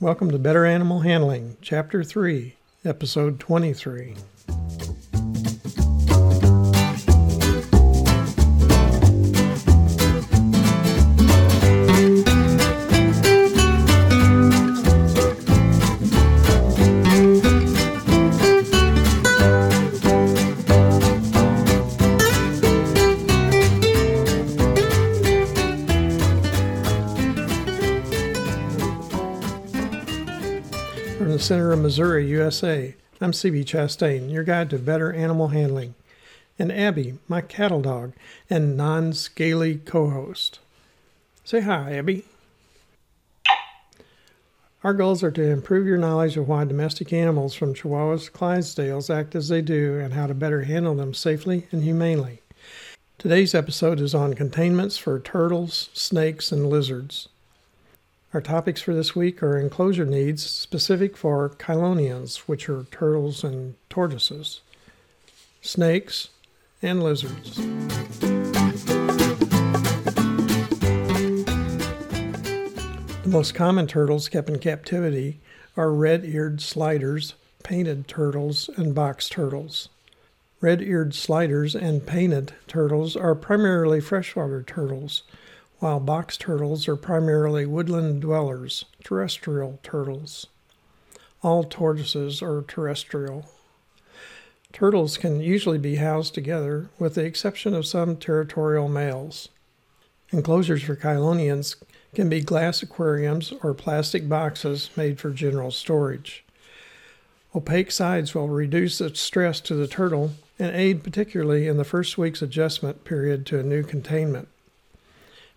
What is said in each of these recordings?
Welcome to Better Animal Handling, Chapter 3, Episode 23. Center of Missouri, USA, I'm CB Chastain, your guide to better animal handling, and Abby, my cattle dog and non scaly co host. Say hi, Abby. Our goals are to improve your knowledge of why domestic animals from Chihuahuas to Clydesdales act as they do and how to better handle them safely and humanely. Today's episode is on containments for turtles, snakes, and lizards. Our topics for this week are enclosure needs specific for chelonians, which are turtles and tortoises, snakes, and lizards. The most common turtles kept in captivity are red eared sliders, painted turtles, and box turtles. Red eared sliders and painted turtles are primarily freshwater turtles while box turtles are primarily woodland dwellers, terrestrial turtles. All tortoises are terrestrial. Turtles can usually be housed together, with the exception of some territorial males. Enclosures for chelonians can be glass aquariums or plastic boxes made for general storage. Opaque sides will reduce the stress to the turtle and aid particularly in the first week's adjustment period to a new containment.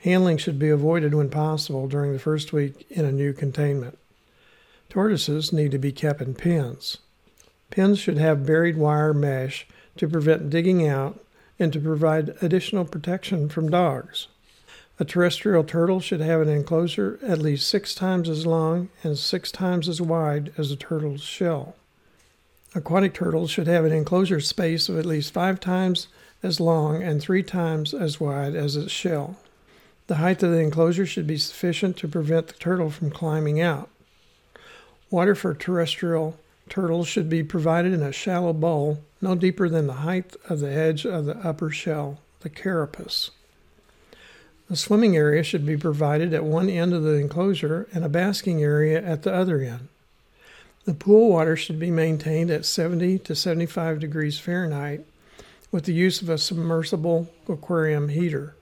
Handling should be avoided when possible during the first week in a new containment. Tortoises need to be kept in pens. Pens should have buried wire mesh to prevent digging out and to provide additional protection from dogs. A terrestrial turtle should have an enclosure at least six times as long and six times as wide as a turtle's shell. Aquatic turtles should have an enclosure space of at least five times as long and three times as wide as its shell. The height of the enclosure should be sufficient to prevent the turtle from climbing out. Water for terrestrial turtles should be provided in a shallow bowl, no deeper than the height of the edge of the upper shell, the carapace. A swimming area should be provided at one end of the enclosure and a basking area at the other end. The pool water should be maintained at 70 to 75 degrees Fahrenheit with the use of a submersible aquarium heater.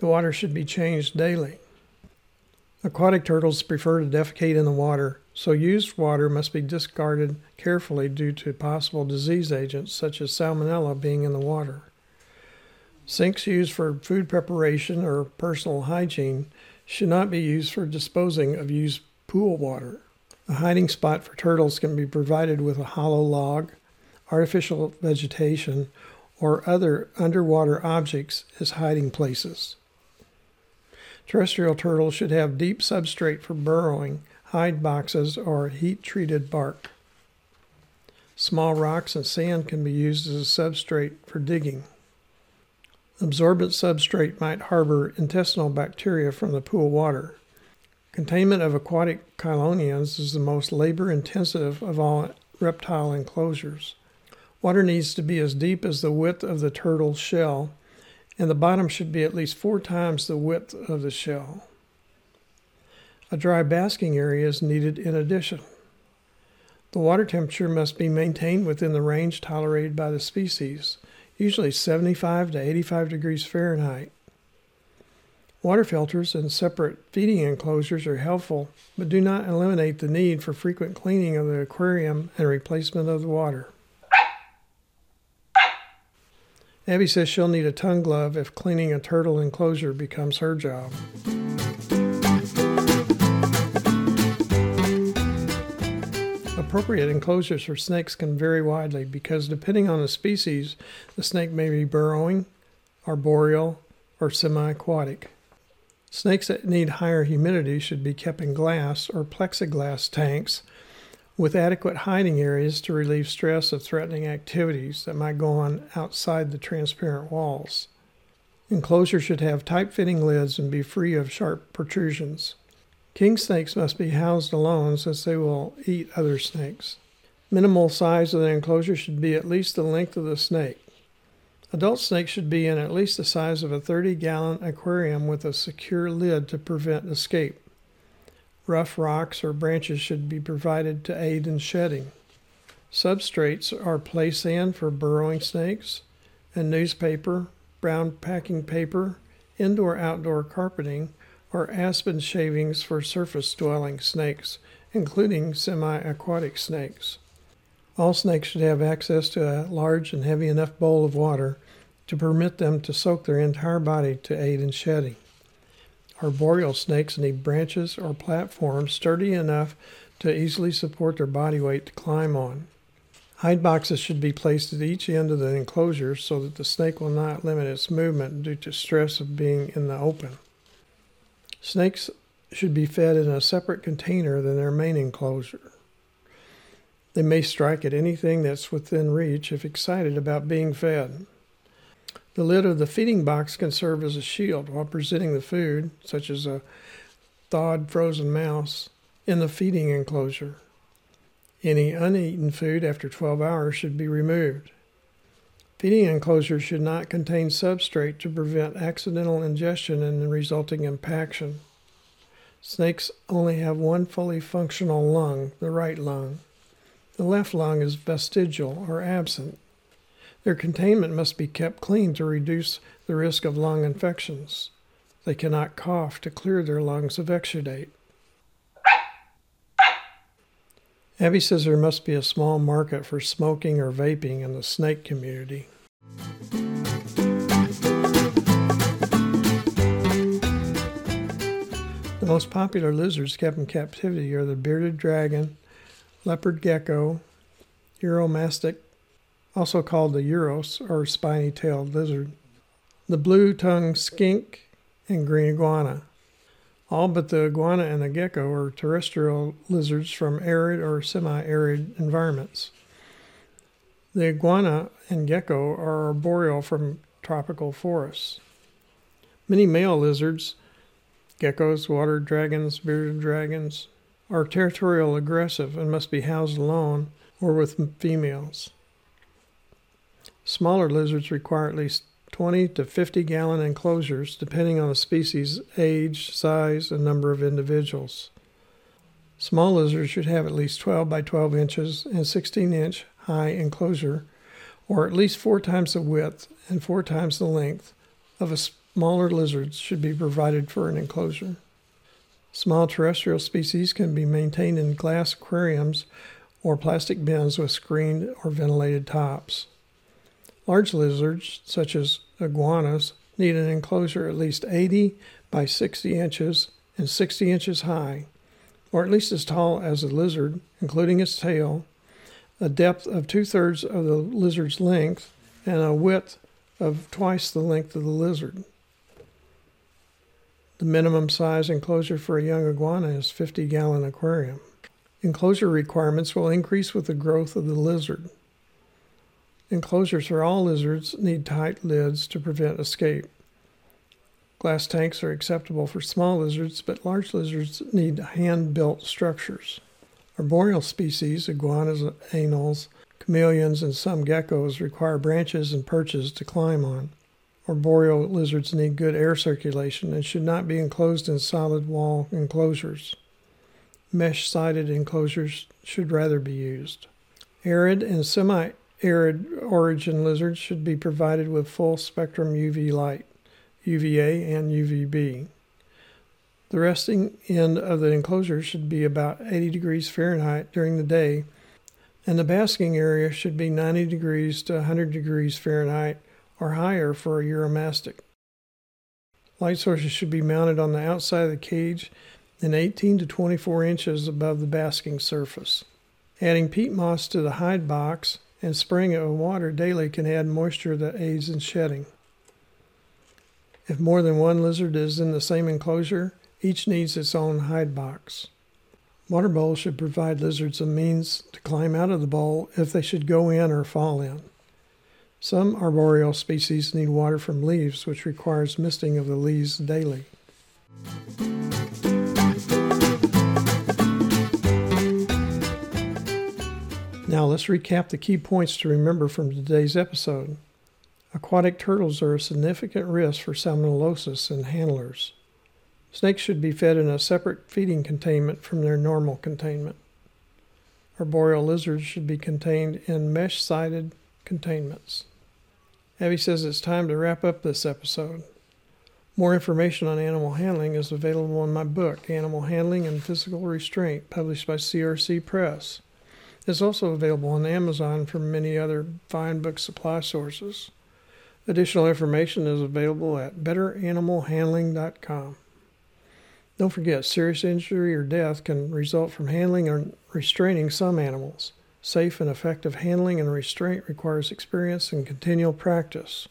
The water should be changed daily. Aquatic turtles prefer to defecate in the water, so used water must be discarded carefully due to possible disease agents such as salmonella being in the water. Sinks used for food preparation or personal hygiene should not be used for disposing of used pool water. A hiding spot for turtles can be provided with a hollow log, artificial vegetation, or other underwater objects as hiding places. Terrestrial turtles should have deep substrate for burrowing, hide boxes, or heat treated bark. Small rocks and sand can be used as a substrate for digging. Absorbent substrate might harbor intestinal bacteria from the pool water. Containment of aquatic chelonians is the most labor intensive of all reptile enclosures. Water needs to be as deep as the width of the turtle's shell and the bottom should be at least four times the width of the shell. A dry basking area is needed in addition. The water temperature must be maintained within the range tolerated by the species, usually 75 to 85 degrees Fahrenheit. Water filters and separate feeding enclosures are helpful, but do not eliminate the need for frequent cleaning of the aquarium and replacement of the water. Abby says she'll need a tongue glove if cleaning a turtle enclosure becomes her job. Appropriate enclosures for snakes can vary widely because, depending on the species, the snake may be burrowing, arboreal, or semi aquatic. Snakes that need higher humidity should be kept in glass or plexiglass tanks with adequate hiding areas to relieve stress of threatening activities that might go on outside the transparent walls. Enclosures should have tight fitting lids and be free of sharp protrusions. King snakes must be housed alone since they will eat other snakes. Minimal size of the enclosure should be at least the length of the snake. Adult snakes should be in at least the size of a 30 gallon aquarium with a secure lid to prevent escape. Rough rocks or branches should be provided to aid in shedding. Substrates are play sand for burrowing snakes, and newspaper, brown packing paper, indoor outdoor carpeting, or aspen shavings for surface dwelling snakes, including semi aquatic snakes. All snakes should have access to a large and heavy enough bowl of water to permit them to soak their entire body to aid in shedding. Arboreal snakes need branches or platforms sturdy enough to easily support their body weight to climb on. Hide boxes should be placed at each end of the enclosure so that the snake will not limit its movement due to stress of being in the open. Snakes should be fed in a separate container than their main enclosure. They may strike at anything that's within reach if excited about being fed. The lid of the feeding box can serve as a shield while presenting the food, such as a thawed frozen mouse, in the feeding enclosure. Any uneaten food after 12 hours should be removed. Feeding enclosures should not contain substrate to prevent accidental ingestion and the resulting impaction. Snakes only have one fully functional lung, the right lung. The left lung is vestigial or absent. Their containment must be kept clean to reduce the risk of lung infections. They cannot cough to clear their lungs of exudate. Abby says there must be a small market for smoking or vaping in the snake community. The most popular lizards kept in captivity are the bearded dragon, leopard gecko, Uromastyx also called the Uros or spiny tailed lizard, the blue tongued skink, and green iguana. All but the iguana and the gecko are terrestrial lizards from arid or semi arid environments. The iguana and gecko are arboreal from tropical forests. Many male lizards, geckos, water dragons, bearded dragons, are territorial aggressive and must be housed alone or with females. Smaller lizards require at least 20 to 50 gallon enclosures depending on the species, age, size, and number of individuals. Small lizards should have at least 12 by 12 inches and 16 inch high enclosure, or at least four times the width and four times the length of a smaller lizard should be provided for an enclosure. Small terrestrial species can be maintained in glass aquariums or plastic bins with screened or ventilated tops. Large lizards, such as iguanas, need an enclosure at least 80 by 60 inches and 60 inches high, or at least as tall as a lizard, including its tail, a depth of two thirds of the lizard's length, and a width of twice the length of the lizard. The minimum size enclosure for a young iguana is 50 gallon aquarium. Enclosure requirements will increase with the growth of the lizard. Enclosures for all lizards need tight lids to prevent escape. Glass tanks are acceptable for small lizards, but large lizards need hand built structures. Arboreal species, iguanas, anoles, chameleons, and some geckos require branches and perches to climb on. Arboreal lizards need good air circulation and should not be enclosed in solid wall enclosures. Mesh sided enclosures should rather be used. Arid and semi arid origin lizards should be provided with full spectrum UV light, UVA and UVB. The resting end of the enclosure should be about 80 degrees Fahrenheit during the day, and the basking area should be 90 degrees to 100 degrees Fahrenheit or higher for a Uromastyx. Light sources should be mounted on the outside of the cage and 18 to 24 inches above the basking surface. Adding peat moss to the hide box and spraying it with water daily can add moisture that aids in shedding. If more than one lizard is in the same enclosure, each needs its own hide box. Water bowls should provide lizards a means to climb out of the bowl if they should go in or fall in. Some arboreal species need water from leaves, which requires misting of the leaves daily. Now let's recap the key points to remember from today's episode. Aquatic turtles are a significant risk for salmonellosis in handlers. Snakes should be fed in a separate feeding containment from their normal containment. Arboreal lizards should be contained in mesh sided containments. Abby says it's time to wrap up this episode. More information on animal handling is available in my book, Animal Handling and Physical Restraint, published by CRC Press. It's also available on Amazon from many other fine book supply sources. Additional information is available at betteranimalhandling.com. Don't forget, serious injury or death can result from handling or restraining some animals. Safe and effective handling and restraint requires experience and continual practice.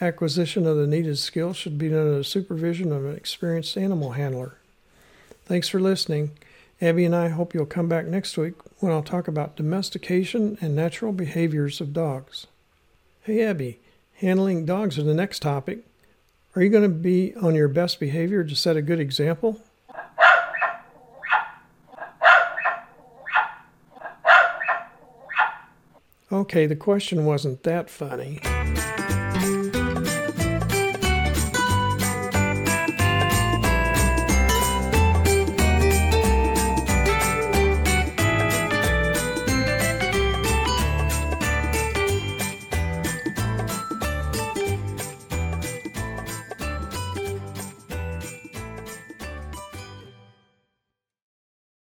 Acquisition of the needed skills should be done under supervision of an experienced animal handler. Thanks for listening. Abby and I hope you'll come back next week when I'll talk about domestication and natural behaviors of dogs. Hey, Abby, handling dogs is the next topic. Are you going to be on your best behavior to set a good example? Okay, the question wasn't that funny.